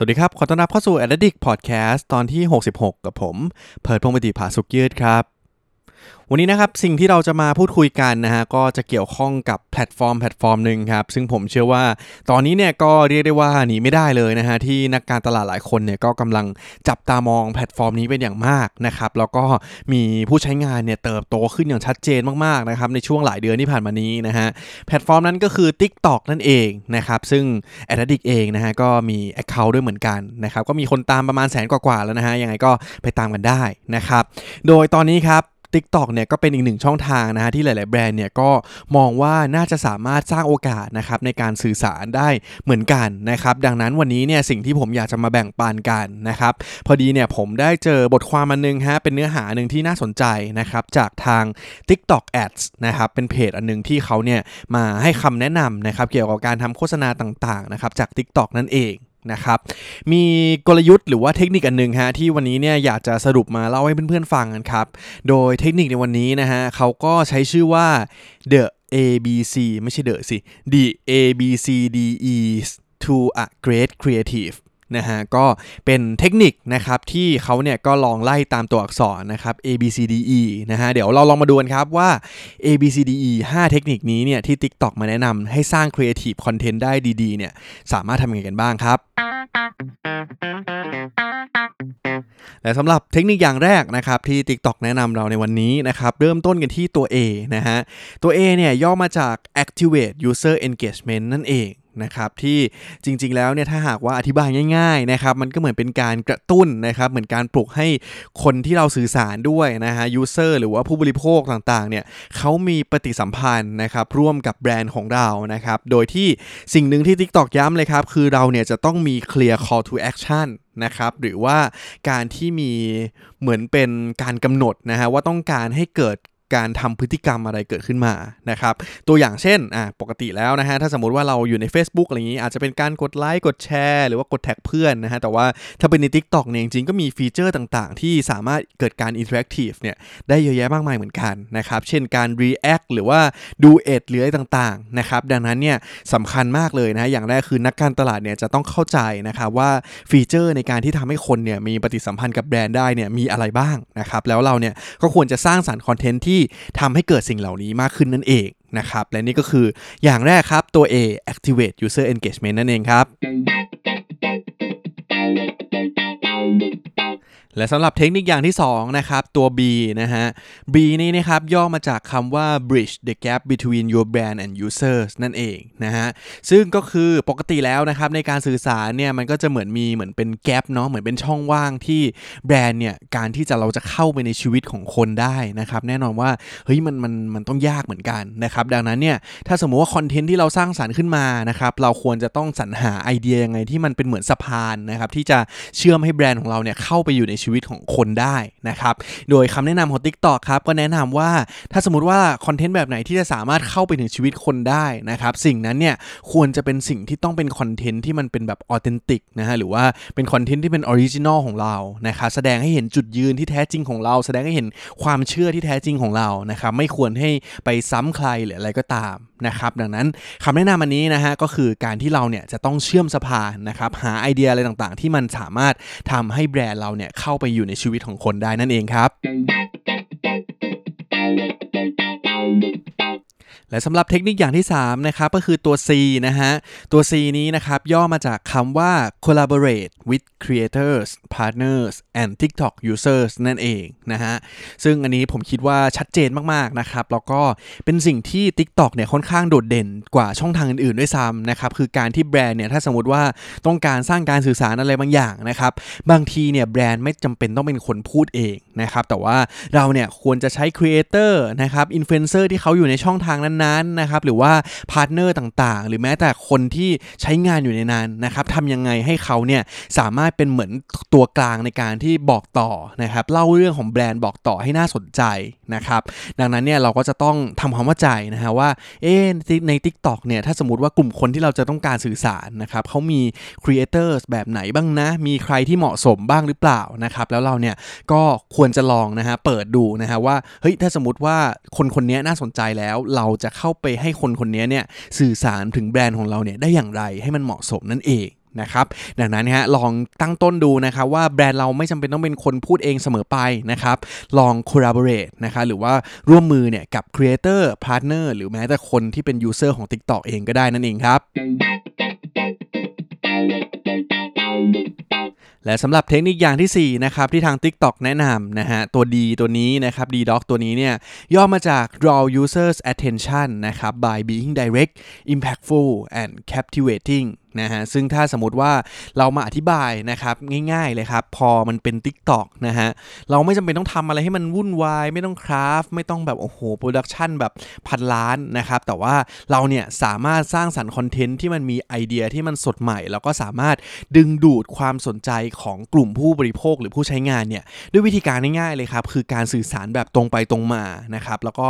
สวัสดีครับ ขอต้อนรับเข้าสู่ Addict Podcast ตอนที่ 66 กับผม เพิร์ดพงศ์ปฏิภาสุกยืดครับ วันนี้นะครับสิ่งที่เราจะมาพูดคุยกันนะฮะก็จะเกี่ยวข้องกับแพลตฟอร์มแพลตฟอร์มหนึ่งครับซึ่งผมเชื่อว่าตอนนี้เนี่ยก็เรียกได้ว่าหนีไม่ได้เลยนะฮะที่นักการตลาดหลายคนเนี่ยก็กำลังจับตามองแพลตฟอร์มนี้เป็นอย่างมากนะครับแล้วก็มีผู้ใช้งานเนี่ยเติบโตขึ้นอย่างชัดเจนมากๆนะครับในช่วงหลายเดือนที่ผ่านมานี้นะฮะแพลตฟอร์มนั้นก็คือ TikTok นั่นเองนะครับซึ่ง a d d i c t เองนะฮะก็มี Account ด้วยเหมือนกันนะครับก็มีคนตามประมาณแสนกว่าๆแล้วนะฮะยังไงก็ไปตามกันได้นะครับโดยตอนนี้ครับ TikTok เนี่ยก็เป็นอีกหนึ่งช่องทางนะฮะที่หลาย ๆ แบรนด์เนี่ยก็มองว่าน่าจะสามารถสร้างโอกาสนะครับในการสื่อสารได้เหมือนกันนะครับดังนั้นวันนี้เนี่ยสิ่งที่ผมอยากจะมาแบ่งปันกันนะครับพอดีเนี่ยผมได้เจอบทความอันนึงฮะเป็นเนื้อหาหนึ่งที่น่าสนใจนะครับจากทาง TikTok Ads นะครับเป็นเพจอันนึงที่เขาเนี่ยมาให้คำแนะนำนะครับเกี่ยวกับการทำโฆษณาต่าง ๆ นะครับจาก TikTok นั่นเอง นะครับ มีกลยุทธ์หรือว่าเทคนิคอันหนึ่งฮะที่วันนี้เนี่ยอยากจะสรุปมาเล่าให้เพื่อนๆฟังกันครับ โดยเทคนิคในวันนี้นะฮะเขาก็ใช้ชื่อว่า the ABC ไม่ใช่ the สิ the a b c d e to a great creative นะฮะก็เป็นเทคนิคนะครับที่เขาเนี่ยก็ลองไล่ตามตัวอักษรนะครับ A B C D E นะฮะเดี๋ยวเราลองมาดูกันครับว่า A B C D E 5 เทคนิคนี้เนี่ยที่ TikTok มาแนะนำให้สร้าง Creative Content ได้ดีๆเนี่ยสามารถทำยังไงกันบ้างครับและสำหรับเทคนิคอย่างแรกนะครับที่ TikTok แนะนำเราในวันนี้นะครับเริ่มต้นกันที่ตัว A นะฮะตัว A เนี่ยย่อมาจาก Activate User Engagement นั่นเอง นะครับที่จริงๆแล้วเนี่ยถ้าหากว่าอธิบายง่ายๆนะครับมันก็เหมือนเป็นการกระตุ้นนะครับเหมือนการปลุกให้คนที่เราสื่อสารด้วยนะฮะ user หรือว่าผู้บริโภคต่างๆเนี่ยเขามีปฏิสัมพันธ์นะครับร่วมกับแบรนด์ของเรานะครับโดยที่สิ่งหนึ่งที่ TikTok ย้ำเลยครับ คือเราเนี่ยจะต้องมี clear call to action นะครับหรือว่าการที่มีเหมือนเป็นการกำหนดนะฮะว่าต้องการให้เกิด การทำพฤติกรรมอะไรเกิดขึ้นมานะครับ ตัวอย่างเช่นอะปกติแล้วนะฮะถ้าสมมติว่าเราอยู่ใน Facebook อะไรอย่างนี้ อาจจะเป็นการกดไลค์กดแชร์หรือว่ากด tag เพื่อนนะฮะแต่ว่าถ้าเป็นใน TikTok เนี่ยจริงๆก็มีฟีเจอร์ต่างๆ ที่สามารถเกิดการ interactive เนี่ยได้เยอะแยะมากมายเหมือนกันนะครับเช่นการ React หรือว่า Duet หรืออะไรต่างๆนะครับดังนั้นเนี่ยสำคัญมากเลยนะอย่างแรกคือนักการตลาดเนี่ยจะต้องเข้าใจนะครับว่าฟีเจอร์ในการที่ทำให้คนเนี่ยมีปฏิสัมพันธ์กับแบรนด์ได้เนี่ยมีอะไรบ้างนะครับแล้วเราเนี่ยก็ควรจะสร้างสรรค์คอนเทนต์ที่ทำให้เกิดสิ่งเหล่านี้มากขึ้นนั่นเองนะครับ และนี่ก็คืออย่างแรกครับตัว A activate user engagement นั่นเองครับและสำหรับเทคนิคอย่างที่ 2 นะครับ ตัว B นะฮะ B นี่นะครับ ย่อมาจากคำว่า bridge the gap between your brand and users นั่นเองนะฮะ ซึ่งก็คือปกติแล้วนะครับ ในการสื่อสารเนี่ย มันก็จะเหมือนมีเหมือนเป็นแกลบเนาะเหมือนเป็นช่องว่างที่แบรนด์เนี่ย การที่จะเราจะเข้าไปในชีวิตของคนได้นะครับ แน่นอนว่า เฮ้ยมันมันมันต้องยากเหมือนกันนะครับ ดังนั้นเนี่ย ถ้าสมมุติว่าคอนเทนต์ที่เราสร้างสรรค์ขึ้นมานะครับ เราควรจะต้องสรรหาไอเดียยังไงที่มันเป็นเหมือนสะพานนะครับที่จะเชื่อมให้แบรนด์ของเราเนี่ยเข้าไปอยู่ในชีวิตของคนได้นะครับ โดยคำแนะนำของ TikTok ครับก็แนะนำว่าถ้าสมมติว่าคอนเทนต์แบบไหนที่จะสามารถเข้าไปถึงชีวิตคนได้นะครับ สิ่งนั้นเนี่ยควรจะเป็นสิ่งที่ต้องเป็นคอนเทนต์ที่มันเป็นแบบ authentic นะฮะหรือว่าเป็นคอนเทนต์ที่เป็น original ของเรานะครับแสดงให้เห็นจุดยืนที่แท้จริงของเรา แสดงให้เห็นความเชื่อที่แท้จริงของเรานะครับไม่ควรให้ไปซ้ำใครหรืออะไรก็ตาม นะครับดังนั้นคำแนะนำอันนี้นะฮะก็คือการที่เราเนี่ยจะต้องเชื่อมสภานนะครับหาไอเดียอะไรต่างๆ ที่มันสามารถทำให้แบรนด์เราเนี่ยเข้าไปอยู่ในชีวิตของคนได้นั่นเองครับ และสำหรับเทคนิคอย่างที่3นะครับก็คือตัว C นะฮะ ตัว C นี้นะครับย่อมาจากคำว่า collaborate with creators partners and TikTok users นั่นเองนะฮะ ซึ่งอันนี้ผมคิดว่าชัดเจนมากๆนะครับ แล้วก็เป็นสิ่งที่ TikTok เนี่ยค่อนข้างโดดเด่นกว่าช่องทางอื่นๆด้วยซ้ำนะครับ คือการที่แบรนด์เนี่ยถ้าสมมติว่าต้องการสร้างการสื่อสารอะไรบางอย่างนะครับ บางทีเนี่ยแบรนด์ไม่จำเป็นต้องเป็นคนพูดเองนะครับ แต่ว่าเราเนี่ยควรจะใช้ creator นะครับอินฟลูเอนเซอร์ที่เขาอยู่ในช่องทางนั้นนั้นนะครับหรือว่าpartner ต่างๆ หรือแม้แต่คนที่ใช้งานอยู่ในนั้นนะครับทำยังไงให้เขาเนี่ยสามารถเป็นเหมือนตัวกลางในการที่บอกต่อนะครับเล่าเรื่องของแบรนด์บอกต่อให้น่าสนใจนะครับดังนั้นเนี่ยเราก็จะต้องทำความเข้าใจนะฮะว่าเอ๊ใน Tik t o อกเนี่ยถ้าสมมติว่ากลุ่มคนที่เราจะต้องการสื่อสารนะครับเขามี creator แบบไหนบ้างนะ มีใครที่เหมาะสมบ้างหรือเปล่านะครับแล้วเราเนี่ยก็ควรจะลองนะฮะเปิดดูนะฮะว่าเฮ้ยถ้าสมมติว่าคนคนนี้น่าสนใจแล้วเราจะเข้าไปให้คนคนนี้เนี่ยสื่อสารถึงแบรนด์ของเราเนี่ยได้อย่างไรให้มันเหมาะสมนั่นเองนะครับดังนั้นฮะลองตั้งต้นดูนะครับว่าแบรนด์เราไม่จำเป็นต้องเป็นคนพูดเองเสมอไปนะครับลอง collaborate นะคะหรือว่าร่วมมือเนี่ยกับ creator partner หรือแม้แต่คนที่เป็น user ของ TikTok เองก็ได้นั่นเองครับ และสำหรับเทคนิคอย่างที่4นะครับที่ทาง TikTok แนะนำนะฮะตัว D ตัวนี้นะครับ D Doc ตัวนี้เนี่ยย่อมาจาก draw users attention นะครับ by being direct impactful and captivating นะฮะซึ่งถ้าสมมติว่าเรามาอธิบายนะครับง่ายๆเลยครับ พอมันเป็น Tik t o อกนะฮะเราไม่จำเป็นต้องทำอะไรให้มันวุ่นวาย ไม่ต้อง craft ไม่ต้องแบบโอ้โห production แบบพันล้านนะครับแต่ว่าเราเนี่ยสามารถสร้างสรรค์คอนเทนต์ที่มันมีไอเดียที่มันสดใหม่ แล้วก็สามารถดึงดูดความสนใจของกลุ่มผู้บริโภคหรือผู้ใช้งานเนี่ยด้วยวิธีการง่ายๆเลยครับคือการสื่อสารแบบตรงไปตรงมานะครับแล้วก็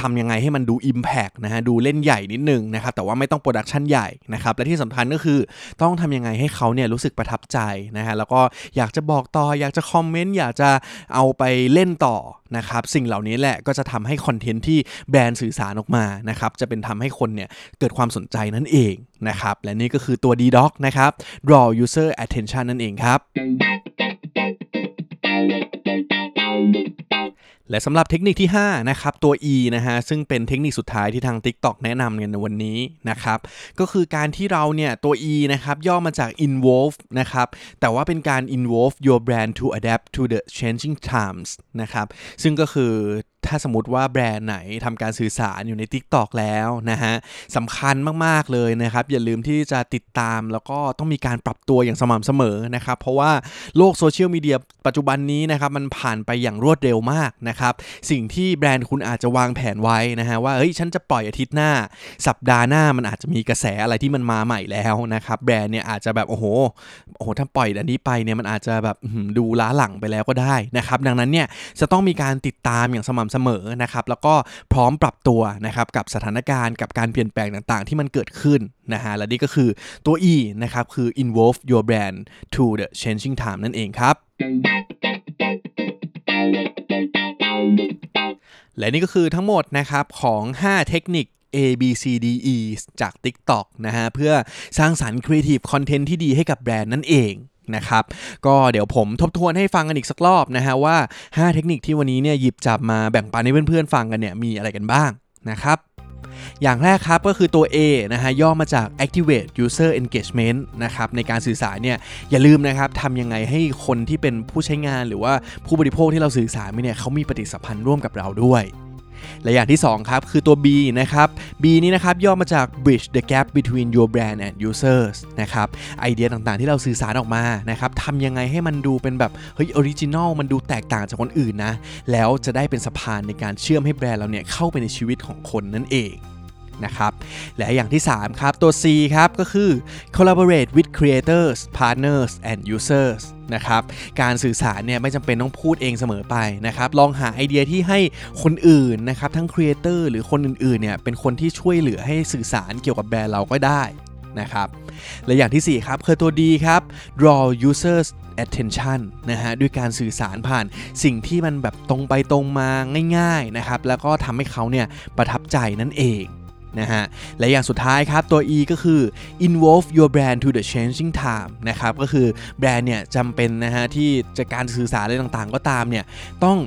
ทำยังไงให้มันดู Impact นะฮะดูเล่นใหญ่นิดนึงนะครับแต่ว่าไม่ต้อง production ใหญ่นะครับและที่สำคัญก็คือ ต้องทำยังไงให้เขาเนี่ยรู้สึกประทับใจนะฮะแล้วก็อยากจะบอกต่อ อยากจะ comment อยากจะเอาไปเล่นต่อนะครับสิ่งเหล่านี้แหละก็จะทำให้คอนเทนต์ที่แบรนด์สื่อสารออกมานะครับจะเป็นทำให้คนเนี่ยเกิดความสนใจนั่นเองนะครับและนี่ก็คือตัว D-Doc นะครับ draw user attention นั่นเองครับ และสำหรับเทคนิคที่ 5 นะครับ ตัว E นะฮะ ซึ่งเป็นเทคนิคสุดท้ายที่ทาง TikTok แนะนำกันในวันนี้นะครับ ก็คือการที่เราเนี่ย ตัว E นะครับ ย่อมาจาก involve นะครับ แต่ว่าเป็นการ involve your brand to adapt to the changing times นะครับ ซึ่งก็คือ ถ้าสมมติว่าแบรนด์ไหนทำการสื่อสารอยู่ใน TikTok แล้วนะฮะสำคัญมาก ๆ เลยนะครับ อย่าลืมที่จะติดตามแล้วก็ต้องมีการปรับตัวอย่างสม่ำเสมอนะครับ เพราะว่าโลกโซเชียลมีเดียปัจจุบันนี้นะครับ มันผ่านไปอย่างรวดเร็วมากนะครับ สิ่งที่แบรนด์คุณอาจจะวางแผนไว้นะฮะว่าเฮ้ยฉันจะปล่อยอาทิตย์หน้า สัปดาห์หน้ามันอาจจะมีกระแสอะไรที่มันมาใหม่แล้วนะครับแบรนด์เนี่ยอาจจะแบบโอ้โหโอ้โหถ้าปล่อยอันนี้ไปเนี่ยมันอาจจะแบบดูล้าหลังไปแล้วก็ได้นะครับดังนั้นเนี่ยจะต้องมีการติดตามอย่างสม่ำเสมอนะครับแล้วก็พร้อมปรับตัวนะครับกับสถานการณ์กับการเปลี่ยนแปลงต่างๆ ที่มันเกิดขึ้นนะฮะและนี่ก็คือตัว E นะครับคือ involve your brand to the changing time นั่นเองครับและนี่ก็คือทั้งหมดนะครับของ 5 เทคนิค A B C D E จาก TikTok นะฮะเพื่อสร้างสรรค์ Creative Content ที่ดีให้กับแบรนด์นั่นเอง นะครับ ก็เดี๋ยวผมทบทวนให้ฟังกันอีกสักรอบนะฮะว่า 5 เทคนิคที่วันนี้เนี่ยหยิบจับมาแบ่งปันให้เพื่อนๆฟังกันเนี่ยมีอะไรกันบ้างนะครับอย่างแรกครับก็คือตัว A นะฮะย่อมาจาก activate user engagement นะครับในการสื่อสารเนี่ยอย่าลืมนะครับทำยังไงให้คนที่เป็นผู้ใช้งานหรือว่าผู้บริโภคที่เราสื่อสารไปเนี่ยเขามีปฏิสัมพันธ์ร่วมกับเราด้วย และอย่างที่ 2 ครับ คือตัว B นะครับ B นี้นะครับย่อมาจาก bridge the gap between your brand and users นะครับไอเดียต่างๆที่เราสื่อสารออกมานะครับทำยังไงให้มันดูเป็นแบบเฮ้ย original มันดูแตกต่างจากคนอื่นนะ แล้วจะได้เป็นสะพานในการเชื่อมให้แบรนด์เราเนี่ยเข้าไปในชีวิตของคนนั่นเอง นะครับ และอย่างที่ 3 ครับ ตัว C ครับ ก็คือ collaborate with creators partners and users นะครับ การสื่อสารเนี่ยไม่จำเป็นต้องพูดเองเสมอไปนะครับ ลองหาไอเดียที่ให้คนอื่นนะครับ ทั้ง creator หรือคนอื่นๆเนี่ยเป็นคนที่ช่วยเหลือให้สื่อสารเกี่ยวกับแบรนด์เราก็ได้นะครับและอย่างที่ 4 ครับคือตัว D ครับ draw users attention นะฮะด้วยการสื่อสารผ่านสิ่งที่มันแบบตรงไปตรงมาง่าย ๆ นะครับ แล้วก็ทำให้เขาเนี่ยประทับใจนั่นเอง นะฮะ และอย่างสุดท้ายครับ ตัว E ก็คือ evolve your brand to the changing time นะครับ ก็คือแบรนด์เนี่ยจำเป็นนะฮะ ที่จะการสื่อสารอะไรต่างๆ ก็ตามเนี่ย ต้อง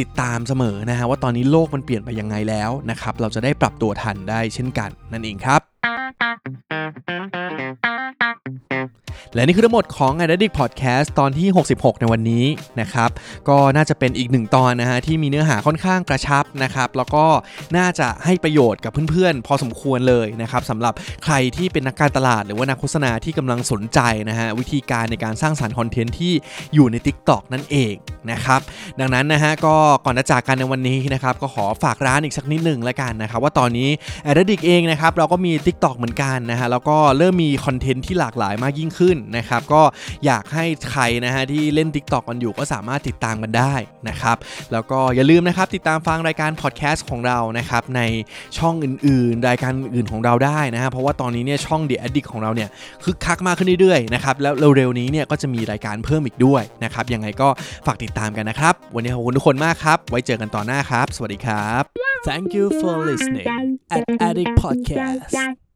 ติดตามเสมอนะฮะ ว่าตอนนี้โลกมันเปลี่ยนไปยังไงแล้วนะครับ เราจะได้ปรับตัวทันได้เช่นกันนั่นเองครับ และนี่คือทั้งหมดของ a d d i c t Podcast ตอนที่ 66 ในวันนี้นะครับก็น่าจะเป็นอีกหนึ่งตอนนะฮะที่มีเนื้อหาค่อนข้างกระชับนะครับแล้วก็น่าจะให้ประโยชน์กับเพื่อนๆ พอสมควรเลยนะครับสำหรับใครที่เป็นนักการตลาดหรือว่านักโฆษณาที่กำลังสนใจนะฮะวิธีการในการสร้างสรรค์ content ที่อยู่ใน TikTok นั่นเองนะครับดังนั้นนะฮะก็ก่อนจะจากกันในวันนี้นะครับก็ขอฝากร้านอีกสักนิดหนึ่งแล้วกันนะครับว่าตอนนี้ a d d i c t เองนะครับเราก็มี TikTok เหมือนกันนะฮะแล้วก็เริ่มมี content ที่หลากหลายมากยิ่งขึ้นนะครับก็อยากให้ใครนะฮะที่เล่น TikTok กันอยู่ก็สามารถติดตามกันได้นะครับแล้วก็อย่าลืมนะครับติดตามฟังรายการพอดแคสต์ของเรานะครับในช่องอื่นๆ รายการอื่นของเราได้นะฮะเพราะว่าตอนนี้เนี่ยช่อง The Addict ของเราเนี่ยคึกคักมากขึ้นเรื่อยๆนะครับแล้วเร็วๆนี้เนี่ยก็จะมีรายการเพิ่มอีกด้วยนะครับยังไงก็ฝากติดตามกันนะครับ วันนี้ขอบคุณทุกคนมากครับ ไว้เจอกันต่อหน้าครับ สวัสดีครับ Thank you for listening at Addict Podcast